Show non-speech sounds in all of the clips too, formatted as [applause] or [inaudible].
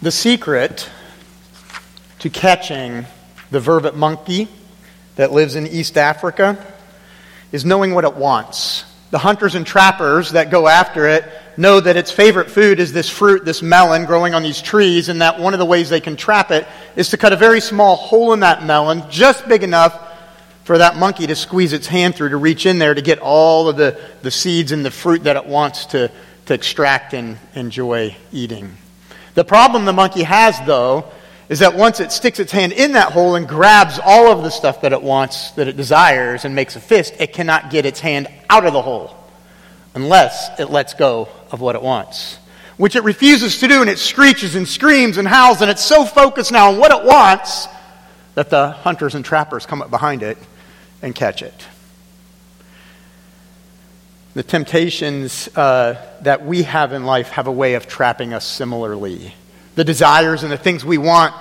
The secret to catching the vervet monkey that lives in East Africa is knowing what it wants. The hunters and trappers that go after it know that its favorite food is this fruit, this melon growing on these trees, and that one of the ways they can trap it is to cut a very small hole in that melon, just big enough for that monkey to squeeze its hand through to reach in there to get all of the, the seeds and the fruit that it wants to, to extract and enjoy eating. The problem the monkey has, though, is that once it sticks its hand in that hole and grabs all of the stuff that it wants, that it desires, and makes a fist, it cannot get its hand out of the hole unless it lets go of what it wants. Which it refuses to do, and it screeches and screams and howls, and it's so focused now on what it wants that the hunters and trappers come up behind it and catch it. The temptations uh, that we have in life have a way of trapping us similarly the desires and the things we want,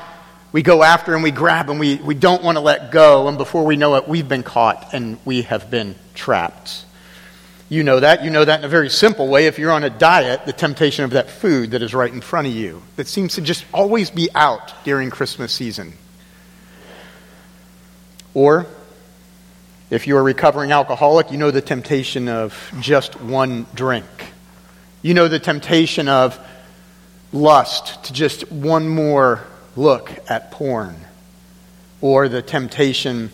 we go after and we grab and we, we don't want to let go. And before we know it, we've been caught and we have been trapped. You know that. You know that in a very simple way. If you're on a diet, the temptation of that food that is right in front of you, that seems to just always be out during Christmas season. Or, if you're a recovering alcoholic, you know the temptation of just one drink. You know the temptation of lust to just one more look at porn or the temptation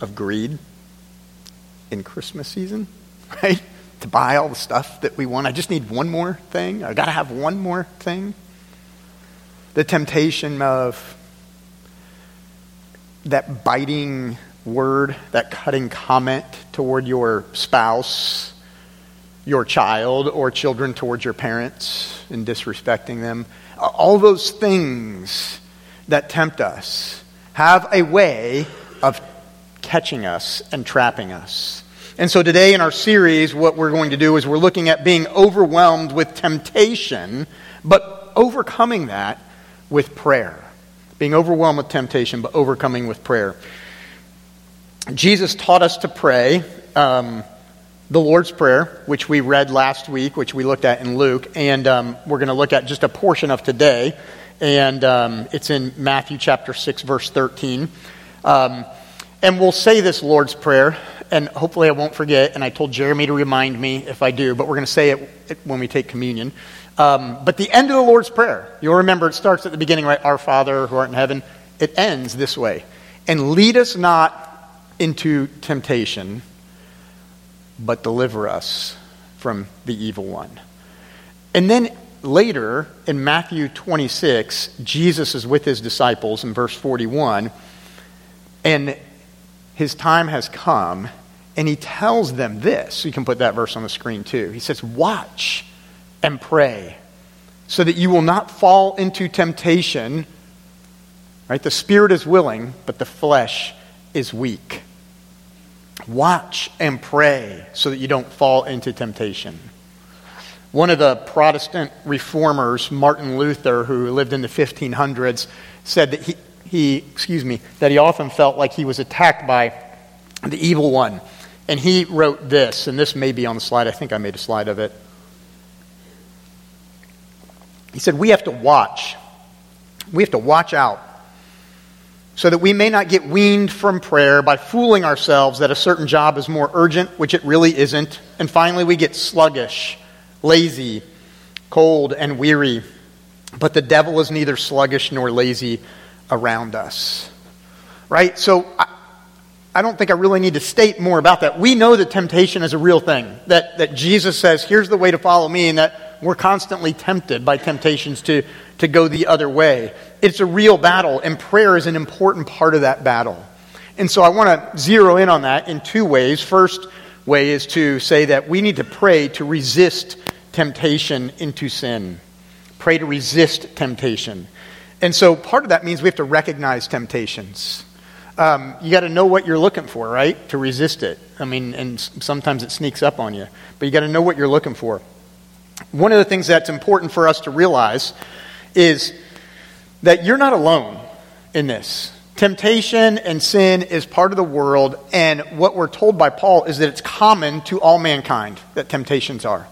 of greed in Christmas season, [laughs] right? To buy all the stuff that we want. I just need one more thing. I got to have one more thing. The temptation of that biting word, that cutting comment toward your spouse, your child, or children towards your parents and disrespecting them. All those things that tempt us have a way of catching us and trapping us. And so today in our series, what we're going to do is we're looking at being overwhelmed with temptation, but overcoming that with prayer. Being overwhelmed with temptation, but overcoming with prayer. Jesus taught us to pray um, the Lord's Prayer, which we read last week, which we looked at in Luke, and um, we're going to look at just a portion of today. And um, it's in Matthew chapter 6, verse 13. Um, and we'll say this Lord's Prayer, and hopefully I won't forget. And I told Jeremy to remind me if I do, but we're going to say it when we take communion. Um, but the end of the Lord's Prayer, you'll remember it starts at the beginning, right? Our Father who art in heaven. It ends this way. And lead us not into temptation, but deliver us from the evil one. And then later in Matthew 26, Jesus is with his disciples in verse 41, and his time has come, and he tells them this. You can put that verse on the screen too. He says, Watch and pray so that you will not fall into temptation. Right? The spirit is willing, but the flesh is weak. Watch and pray so that you don't fall into temptation. One of the Protestant reformers, Martin Luther, who lived in the 1500s, said that he, he, excuse me, that he often felt like he was attacked by the evil one. And he wrote this, and this may be on the slide. I think I made a slide of it. He said, We have to watch. We have to watch out so that we may not get weaned from prayer by fooling ourselves that a certain job is more urgent, which it really isn't. And finally, we get sluggish, lazy, cold, and weary. But the devil is neither sluggish nor lazy around us. Right? So I, I don't think I really need to state more about that. We know that temptation is a real thing, that, that Jesus says, here's the way to follow me, and that we're constantly tempted by temptations to, to go the other way. It's a real battle, and prayer is an important part of that battle. And so I want to zero in on that in two ways. First way is to say that we need to pray to resist temptation into sin. Pray to resist temptation. And so part of that means we have to recognize temptations. Um, you got to know what you're looking for, right? To resist it. I mean, and sometimes it sneaks up on you, but you got to know what you're looking for. One of the things that's important for us to realize is that you're not alone in this. Temptation and sin is part of the world, and what we're told by Paul is that it's common to all mankind that temptations are.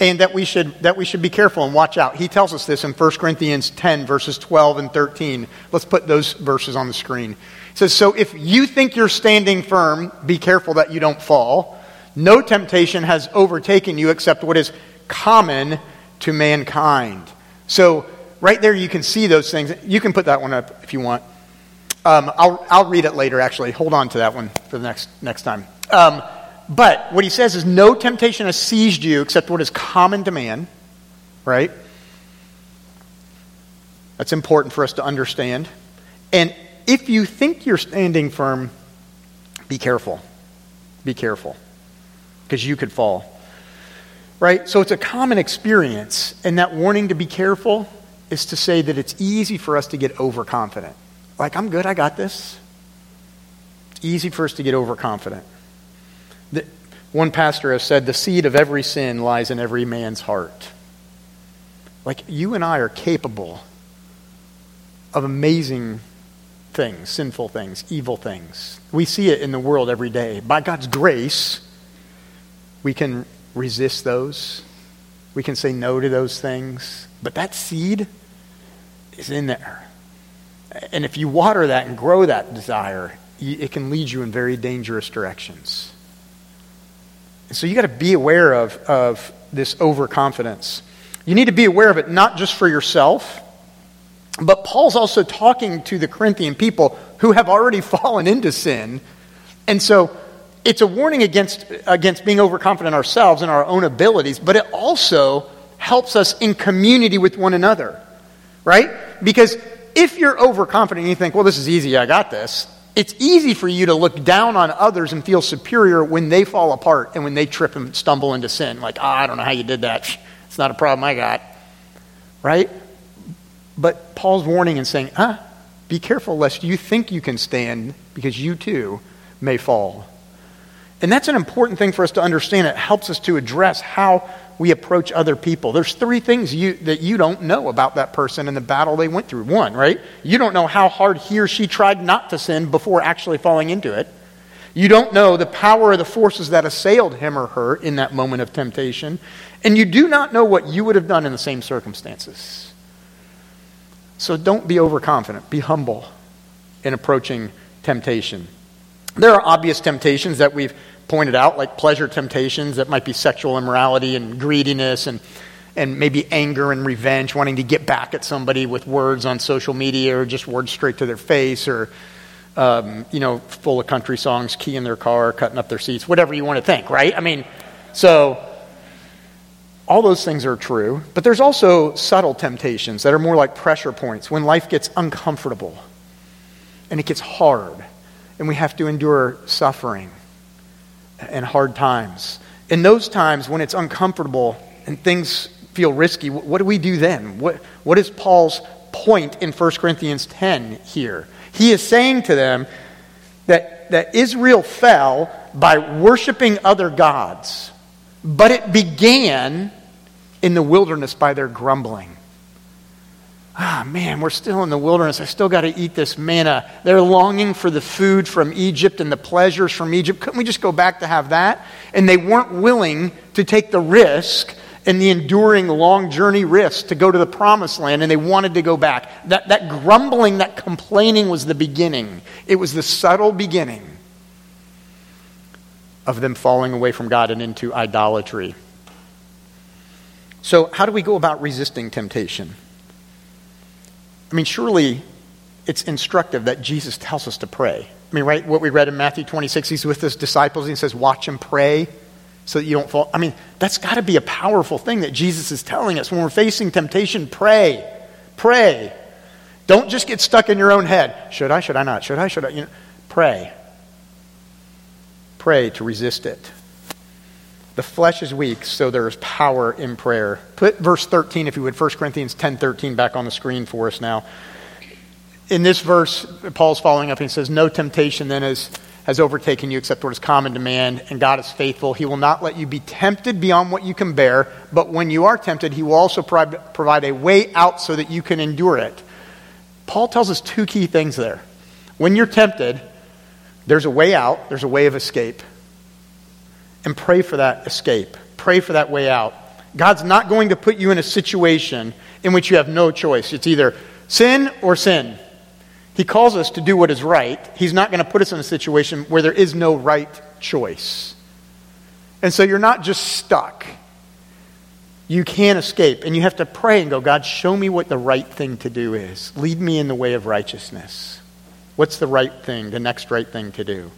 and that we should that we should be careful and watch out. He tells us this in 1 Corinthians 10 verses 12 and 13. Let's put those verses on the screen. Says, "So if you think you're standing firm, be careful that you don't fall. No temptation has overtaken you except what is common to mankind." So right there you can see those things. You can put that one up if you want. Um, I'll, I'll read it later, actually. Hold on to that one for the next, next time. Um, but what he says is no temptation has seized you except what is common to man, right? That's important for us to understand. And if you think you're standing firm, be careful. Be careful. Because you could fall. Right? So it's a common experience. And that warning to be careful is to say that it's easy for us to get overconfident. Like, I'm good, I got this. It's easy for us to get overconfident. The, one pastor has said, The seed of every sin lies in every man's heart. Like, you and I are capable of amazing things, sinful things, evil things. We see it in the world every day. By God's grace, we can resist those. We can say no to those things. But that seed is in there. And if you water that and grow that desire, it can lead you in very dangerous directions. So you got to be aware of, of this overconfidence. You need to be aware of it not just for yourself, but Paul's also talking to the Corinthian people who have already [laughs] fallen into sin. And so it's a warning against, against being overconfident ourselves and our own abilities, but it also helps us in community with one another, right? Because if you're overconfident and you think, well, this is easy, I got this, it's easy for you to look down on others and feel superior when they fall apart and when they trip and stumble into sin. Like, oh, I don't know how you did that. It's not a problem I got. Right? But Paul's warning and saying, ah, be careful lest you think you can stand because you too may fall. And that's an important thing for us to understand. It helps us to address how we approach other people. There's three things you, that you don't know about that person and the battle they went through. One, right? You don't know how hard he or she tried not to sin before actually falling into it. You don't know the power of the forces that assailed him or her in that moment of temptation. And you do not know what you would have done in the same circumstances. So don't be overconfident. Be humble in approaching temptation. There are obvious temptations that we've pointed out, like pleasure temptations that might be sexual immorality and greediness and, and maybe anger and revenge, wanting to get back at somebody with words on social media or just words straight to their face or, um, you know, full of country songs, key in their car, cutting up their seats, whatever you want to think, right? I mean, so all those things are true, but there's also subtle temptations that are more like pressure points when life gets uncomfortable and it gets hard and we have to endure suffering and hard times. In those times when it's uncomfortable and things feel risky, what do we do then? What, what is Paul's point in 1 Corinthians 10 here? He is saying to them that, that Israel fell by worshiping other gods, but it began in the wilderness by their grumbling ah, man, we're still in the wilderness. I still got to eat this manna. They're longing for the food from Egypt and the pleasures from Egypt. Couldn't we just go back to have that? And they weren't willing to take the risk and the enduring long journey risk to go to the promised land, and they wanted to go back. That, that grumbling, that complaining was the beginning. It was the subtle beginning of them falling away from God and into idolatry. So, how do we go about resisting temptation? I mean, surely it's instructive that Jesus tells us to pray. I mean, right? What we read in Matthew 26, he's with his disciples and he says, Watch and pray so that you don't fall. I mean, that's got to be a powerful thing that Jesus is telling us. When we're facing temptation, pray. Pray. Don't just get stuck in your own head. Should I? Should I not? Should I? Should I? You know, pray. Pray to resist it. The flesh is weak, so there is power in prayer. Put verse 13, if you would, 1 Corinthians 10 13 back on the screen for us now. In this verse, Paul's following up and he says, No temptation then has overtaken you except what is common to man, and God is faithful. He will not let you be tempted beyond what you can bear, but when you are tempted, he will also provide a way out so that you can endure it. Paul tells us two key things there. When you're tempted, there's a way out, there's a way of escape and pray for that escape. Pray for that way out. God's not going to put you in a situation in which you have no choice. It's either sin or sin. He calls us to do what is right. He's not going to put us in a situation where there is no right choice. And so you're not just stuck. You can't escape. And you have to pray and go, God, show me what the right thing to do is. Lead me in the way of righteousness. What's the right thing, the next right thing to do?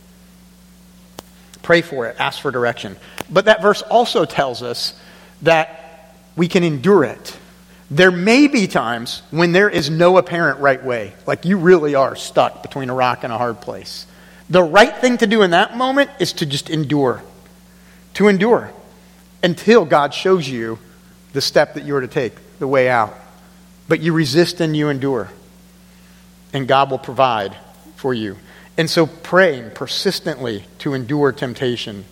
Pray for it, ask for direction. But that verse also tells us that we can endure it. There may be times when there is no apparent right way, like you really are stuck between a rock and a hard place. The right thing to do in that moment is to just endure. To endure until God shows you the step that you are to take, the way out. But you resist and you endure. And God will provide for you. And so praying persistently to endure temptation.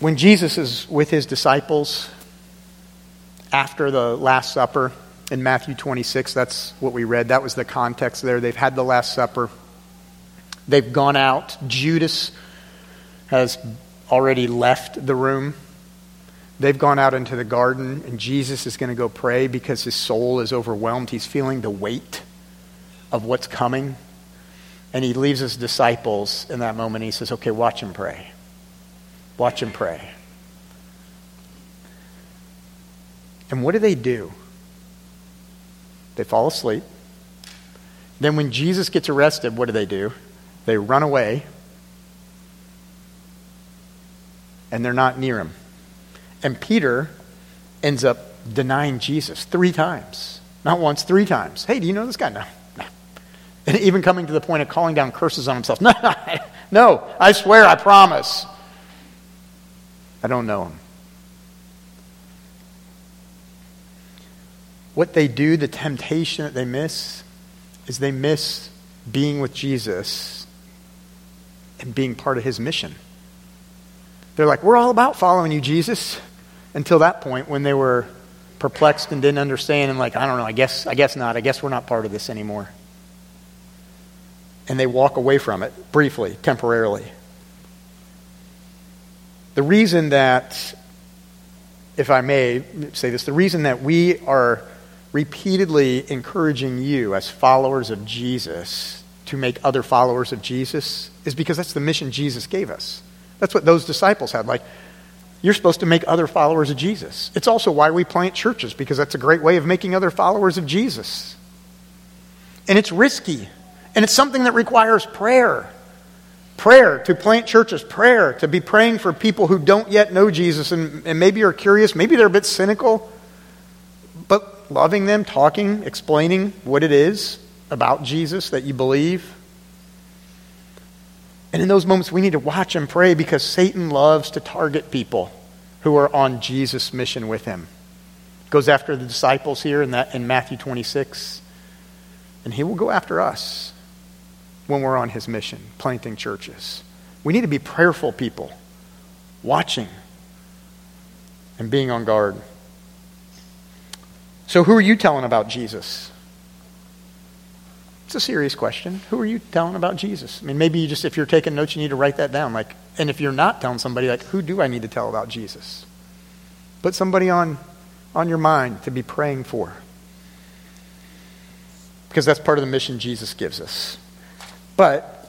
When Jesus is with his disciples after the Last Supper in Matthew 26, that's what we read. That was the context there. They've had the Last Supper, they've gone out. Judas has already left the room. They've gone out into the garden, and Jesus is going to go pray because his soul is overwhelmed. He's feeling the weight of what's coming. And he leaves his disciples in that moment. He says, Okay, watch and pray. Watch and pray. And what do they do? They fall asleep. Then, when Jesus gets arrested, what do they do? They run away and they're not near him. And Peter ends up denying Jesus three times. Not once, three times. Hey, do you know this guy? No. And even coming to the point of calling down curses on himself. [laughs] No, no, I swear, I promise. I don't know him. What they do, the temptation that they miss, is they miss being with Jesus and being part of his mission. They're like, we're all about following you, Jesus. Until that point when they were perplexed and didn't understand and like, I don't know, I guess, I guess not. I guess we're not part of this anymore. And they walk away from it briefly, temporarily. The reason that, if I may say this, the reason that we are repeatedly encouraging you as followers of Jesus to make other followers of Jesus is because that's the mission Jesus gave us. That's what those disciples had. Like, you're supposed to make other followers of Jesus. It's also why we plant churches, because that's a great way of making other followers of Jesus. And it's risky, and it's something that requires prayer. Prayer to plant churches, prayer to be praying for people who don't yet know Jesus and, and maybe are curious, maybe they're a bit cynical, but loving them, talking, explaining what it is about Jesus that you believe and in those moments, we need to watch and pray because Satan loves to target people who are on Jesus' mission with him. Goes after the disciples here in, that, in Matthew 26. And he will go after us when we're on his mission, planting churches. We need to be prayerful people, watching and being on guard. So, who are you telling about Jesus? It's a serious question. Who are you telling about Jesus? I mean, maybe you just, if you're taking notes, you need to write that down. Like, and if you're not telling somebody, like, who do I need to tell about Jesus? Put somebody on, on your mind to be praying for. Because that's part of the mission Jesus gives us. But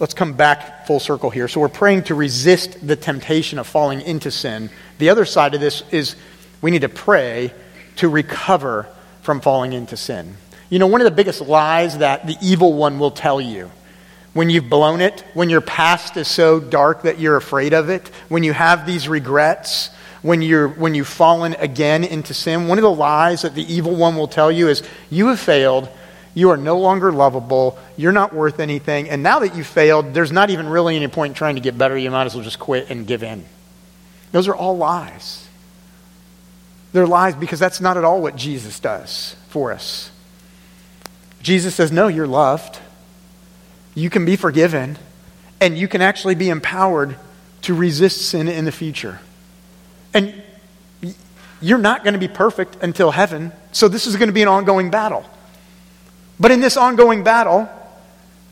let's come back full circle here. So we're praying to resist the temptation of falling into sin. The other side of this is we need to pray to recover from falling into sin. You know, one of the biggest lies that the evil one will tell you when you've blown it, when your past is so dark that you're afraid of it, when you have these regrets, when, you're, when you've fallen again into sin, one of the lies that the evil one will tell you is you have failed, you are no longer lovable, you're not worth anything, and now that you've failed, there's not even really any point in trying to get better, you might as well just quit and give in. Those are all lies. They're lies because that's not at all what Jesus does for us. Jesus says, No, you're loved. You can be forgiven, and you can actually be empowered to resist sin in the future. And you're not going to be perfect until heaven, so this is going to be an ongoing battle. But in this ongoing battle,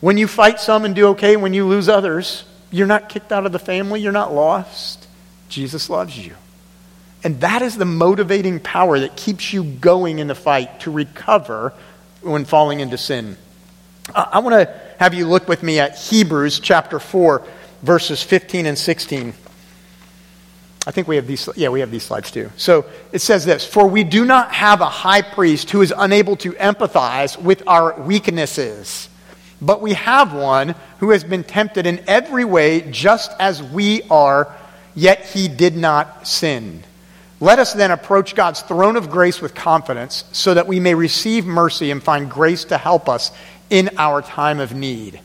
when you fight some and do okay, when you lose others, you're not kicked out of the family, you're not lost. Jesus loves you. And that is the motivating power that keeps you going in the fight to recover when falling into sin. I want to have you look with me at Hebrews chapter 4, verses 15 and 16. I think we have these, yeah, we have these slides too. So it says this For we do not have a high priest who is unable to empathize with our weaknesses, but we have one who has been tempted in every way just as we are, yet he did not sin. Let us then approach God's throne of grace with confidence so that we may receive mercy and find grace to help us in our time of need.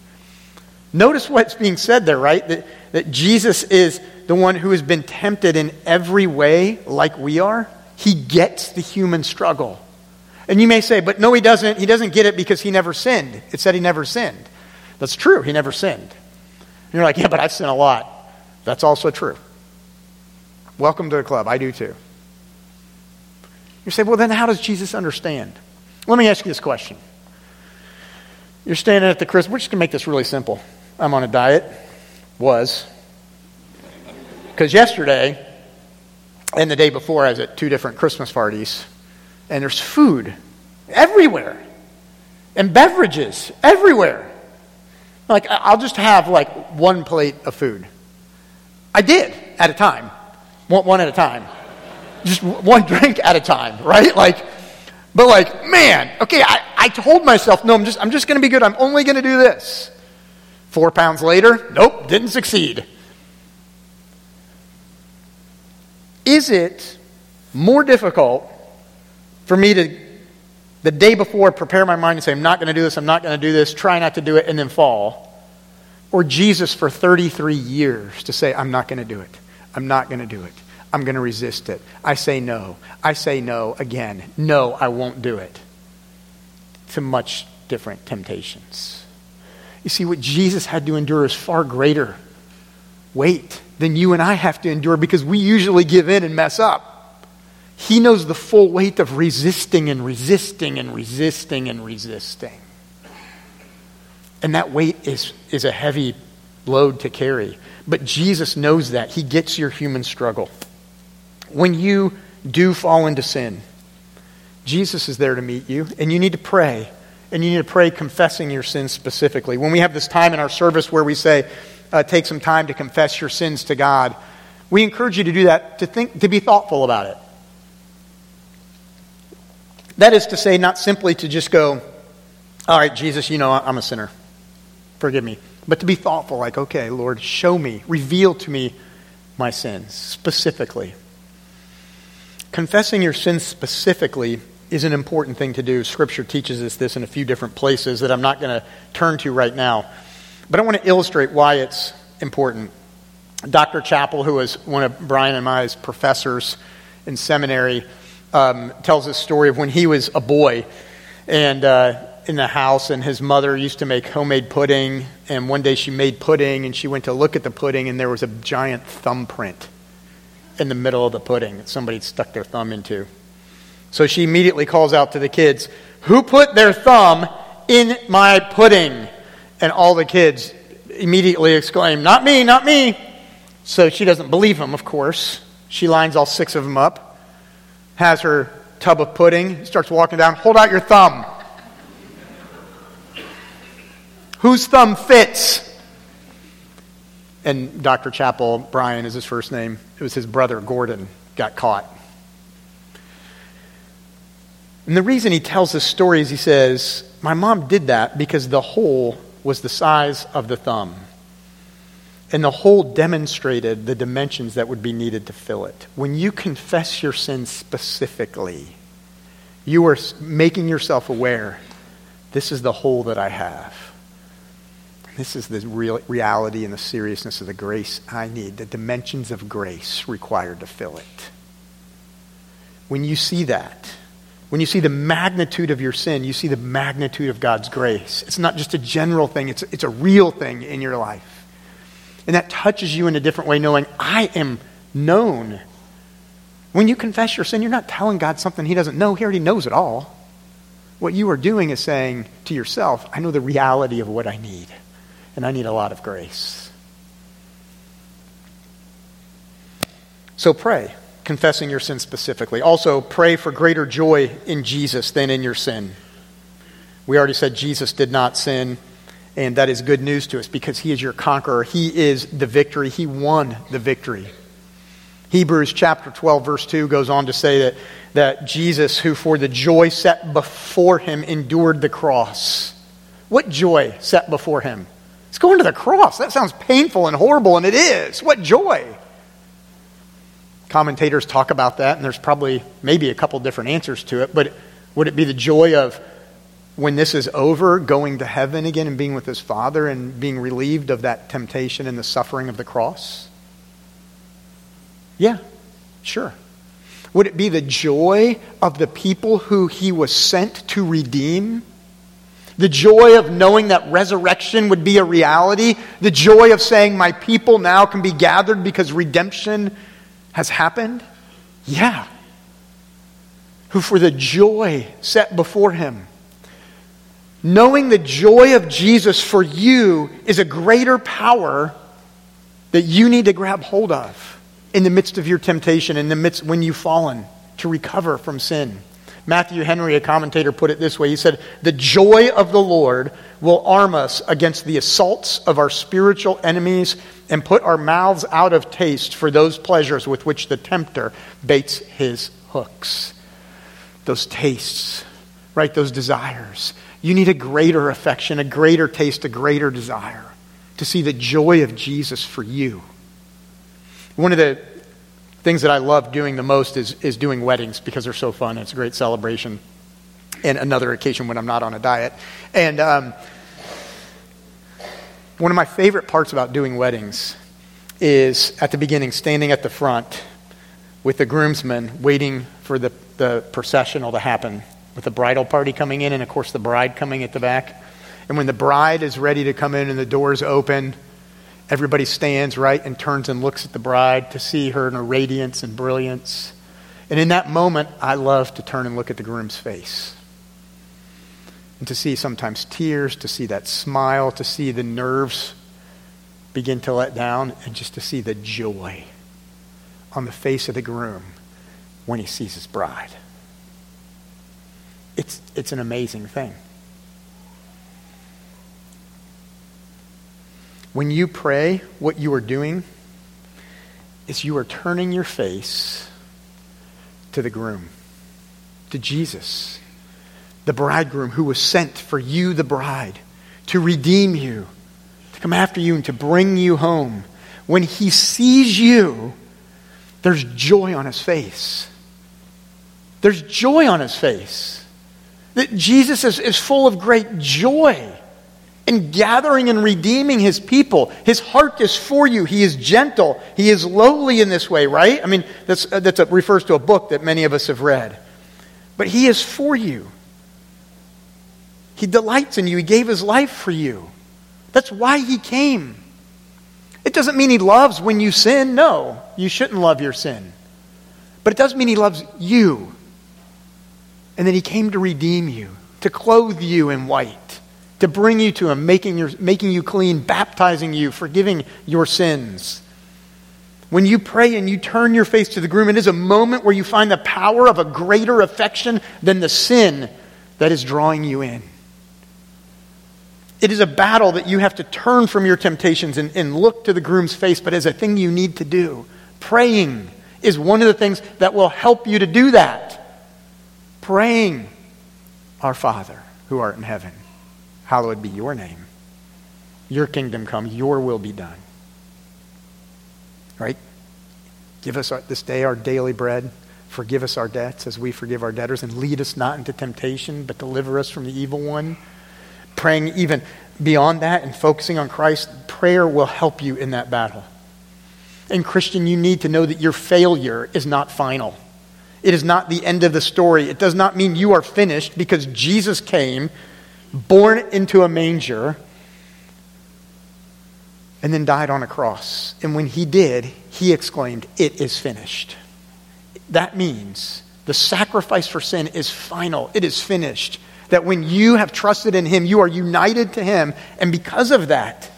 Notice what's being said there, right? That, that Jesus is the one who has been tempted in every way like we are. He gets the human struggle. And you may say, but no, he doesn't. He doesn't get it because he never sinned. It said he never sinned. That's true. He never sinned. And you're like, yeah, but I've sinned a lot. That's also true. Welcome to the club. I do too. You say, well, then how does Jesus understand? Let me ask you this question. You're standing at the Christmas, we're just going to make this really simple. I'm on a diet, was. Because yesterday and the day before, I was at two different Christmas parties, and there's food everywhere, and beverages everywhere. Like, I'll just have like one plate of food. I did at a time, one, one at a time. Just one [laughs] drink at a time, right? Like, but like, man, okay, I, I told myself, no, I'm just, I'm just going to be good. I'm only going to do this. Four pounds later, nope, didn't succeed. Is it more difficult for me to, the day before, prepare my mind and say, I'm not going to do this, I'm not going to do this, try not to do it, and then fall? Or Jesus for 33 years to say, I'm not going to do it, I'm not going to do it, I'm going to resist it. I say no. I say no again. No, I won't do it. To much different temptations. You see, what Jesus had to endure is far greater weight than you and I have to endure because we usually give in and mess up. He knows the full weight of resisting and resisting and resisting and resisting. And that weight is, is a heavy load to carry. But Jesus knows that. He gets your human struggle when you do fall into sin, Jesus is there to meet you, and you need to pray. And you need to pray confessing your sins specifically. When we have this time in our service where we say, uh, take some time to confess your sins to God, we encourage you to do that, to, think, to be thoughtful about it. That is to say, not simply to just go, all right, Jesus, you know I'm a sinner. Forgive me. But to be thoughtful, like, okay, Lord, show me, reveal to me my sins specifically. Confessing your sins specifically is an important thing to do. Scripture teaches us this in a few different places that I'm not going to turn to right now. But I want to illustrate why it's important. Dr. Chapell, who was one of Brian and my professors in seminary, um, tells a story of when he was a boy and uh, in the house, and his mother used to make homemade pudding. And one day she made pudding, and she went to look at the pudding, and there was a giant thumbprint in the middle of the pudding that somebody had stuck their thumb into. So she immediately calls out to the kids, Who put their thumb in my pudding? And all the kids immediately exclaim, Not me, not me. So she doesn't believe them, of course. She lines all six of them up, has her tub of pudding, starts walking down, Hold out your thumb. Whose thumb fits? and Dr. Chapell, Bryan is his first name, it was his brother, Gordon, got caught. And the reason he tells this story is he says, My mom did that because the hole was the size of the thumb. And the hole demonstrated the dimensions that would be needed to fill it. When you confess your sin specifically, you are making yourself aware this is the hole that I have. This is the real reality and the seriousness of the grace I need, the dimensions of grace required to fill it. When you see that, when you see the magnitude of your sin, you see the magnitude of God's grace. It's not just a general thing, it's, it's a real thing in your life. And that touches you in a different way, knowing I am known. When you confess your sin, you're not telling God something He doesn't know, He already knows it all. What you are doing is saying to yourself, I know the reality of what I need and I need a lot of grace. So pray, confessing your sin specifically. Also, pray for greater joy in Jesus than in your sin. We already said Jesus did not sin, and that is good news to us because he is your conqueror. He is the victory. He won the victory. Hebrews chapter 12, verse 2 goes on to say that, that Jesus, who for the joy set before him endured the cross. What joy set before him? It's going to the cross. That sounds painful and horrible, and it is. What joy! Commentators talk about that, and there's probably maybe a couple different answers to it, but would it be the joy of when this is over, going to heaven again and being with his Father and being relieved of that temptation and the suffering of the cross? Yeah, sure. Would it be the joy of the people who he was sent to redeem? The joy of knowing that resurrection would be a reality? The joy of saying, My people now can be gathered because redemption has happened? Yeah. Who, for the joy set before him, knowing the joy of Jesus for you is a greater power that you need to grab hold of in the midst of your temptation, in the midst when you've fallen, to recover from sin. Matthew Henry, a commentator, put it this way He said, The joy of the Lord will arm us against the assaults of our spiritual enemies and put our mouths out of taste for those pleasures with which the tempter baits his hooks. Those tastes, right? Those desires. You need a greater affection, a greater taste, a greater desire to see the joy of Jesus for you. One of the things that I love doing the most is, is doing weddings because they're so fun. It's a great celebration. And another occasion when I'm not on a diet. And um, one of my favorite parts about doing weddings is at the beginning, standing at the front with the groomsmen, waiting for the, the processional to happen, with the bridal party coming in, and of course the bride coming at the back. And when the bride is ready to come in and the doors open, everybody stands right and turns and looks at the bride to see her in her radiance and brilliance. And in that moment, I love to turn and look at the groom's face and to see sometimes tears, to see that smile, to see the nerves begin to let down, and just to see the joy on the face of the groom when he sees his bride. It's, it's an amazing thing. When you pray, what you are doing is you are turning your face to the groom, to Jesus the bridegroom who was sent for you, the bride, to redeem you, to come after you, and to bring you home. When he sees you, there's joy on his face. There's joy on his face. That Jesus is, is full of great joy in gathering and redeeming his people. His heart is for you. He is gentle. He is lowly in this way, right? I mean, that's, uh, that refers to a book that many of us have read. But he is for you. He delights in you. He gave his life for you. That's why he came. It doesn't mean he loves when you sin. No, you shouldn't love your sin. But it does mean he loves you. And then he came to redeem you, to clothe you in white, to bring you to him, making, your, making you clean, baptizing you, forgiving your sins. When you pray and you turn your face to the groom, it is a moment where you find the power of a greater affection than the sin that is drawing you in. It is a battle that you have to turn from your temptations and, and look to the groom's face, but as a thing you need to do. Praying is one of the things that will help you to do that. Praying, Our Father who art in heaven, hallowed be your name. Your kingdom come, your will be done. Right? Give us our, this day our daily bread. Forgive us our debts as we forgive our debtors, and lead us not into temptation, but deliver us from the evil one praying even beyond that and focusing on Christ, prayer will help you in that battle. And, Christian, you need to know that your failure is not final. It is not the end of the story. It does not mean you are finished because Jesus came, born into a manger, and then died on a cross. And when he did, he exclaimed, It is finished. That means the sacrifice for sin is final, it is finished that when you have trusted in Him, you are united to Him. And because of that,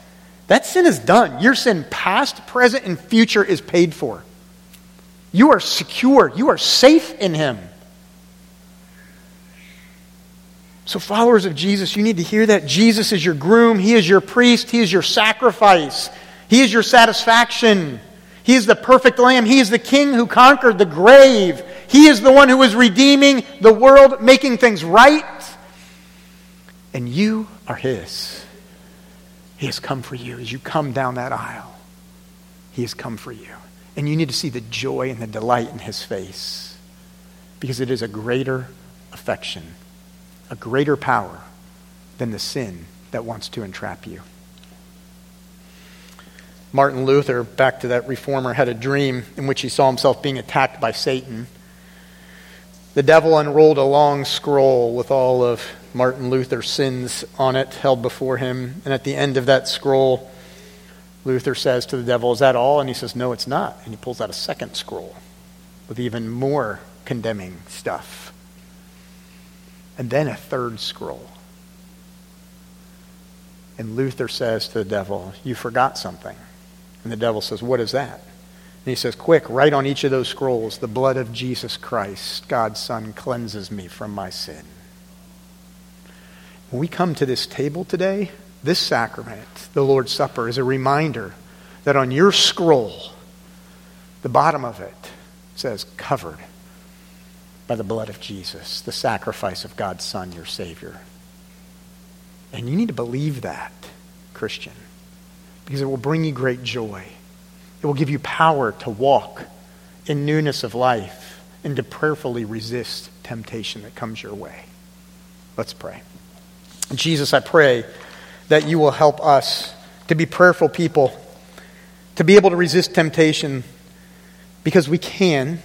that sin is done. Your sin, past, present, and future, is paid for. You are secure. You are safe in him. So, followers of Jesus, you need to hear that. Jesus is your groom, He is your priest, He is your sacrifice, He is your satisfaction. He is the perfect lamb. He is the king who conquered the grave. He is the one who is redeeming the world, making things right. And you are His. He has come for you as you come down that aisle. He has come for you. And you need to see the joy and the delight in His face because it is a greater affection a greater power than the sin that wants to entrap you. Martin Luther, back to that reformer, had a dream in which he saw himself being attacked by Satan. The devil unrolled a long scroll with all of Martin Luther's sins on it held before him. And at the end of that scroll, Luther says to the devil, Is that all? And he says, No, it's not. And he pulls out a second scroll with even more condemning stuff and then a third scroll. And Luther says to the devil, You forgot something. And the devil says, What is that? And he says, Quick, write on each of those scrolls, the blood of Jesus Christ, God's Son, cleanses me from my sin. When we come to this table today, this sacrament, the Lord's Supper, is a reminder that on your scroll, the bottom of it says, covered by the blood of Jesus, the sacrifice of God's Son, your Savior. And you need to believe that, Christian, because it will bring you great joy. It will give you power to walk in newness of life and to prayerfully resist temptation that comes your way. Let's pray. Jesus, I pray that you will help us to be prayerful people, to be able to resist temptation because we can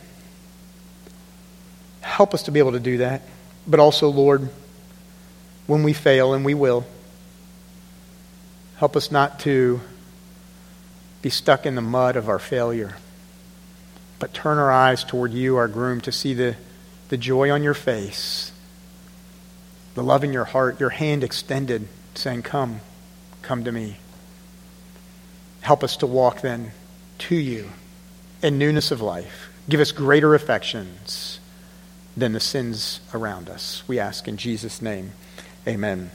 Help us to be able to do that. But also, Lord, when we fail, and we will, help us not to be stuck in the mud of our failure, but turn our eyes toward you, our groom, to see the, the joy on your face, the love in your heart, your hand extended, saying, Come, come to me. Help us to walk then to you in newness of life. Give us greater affections than the sins around us. We ask in Jesus' name, amen.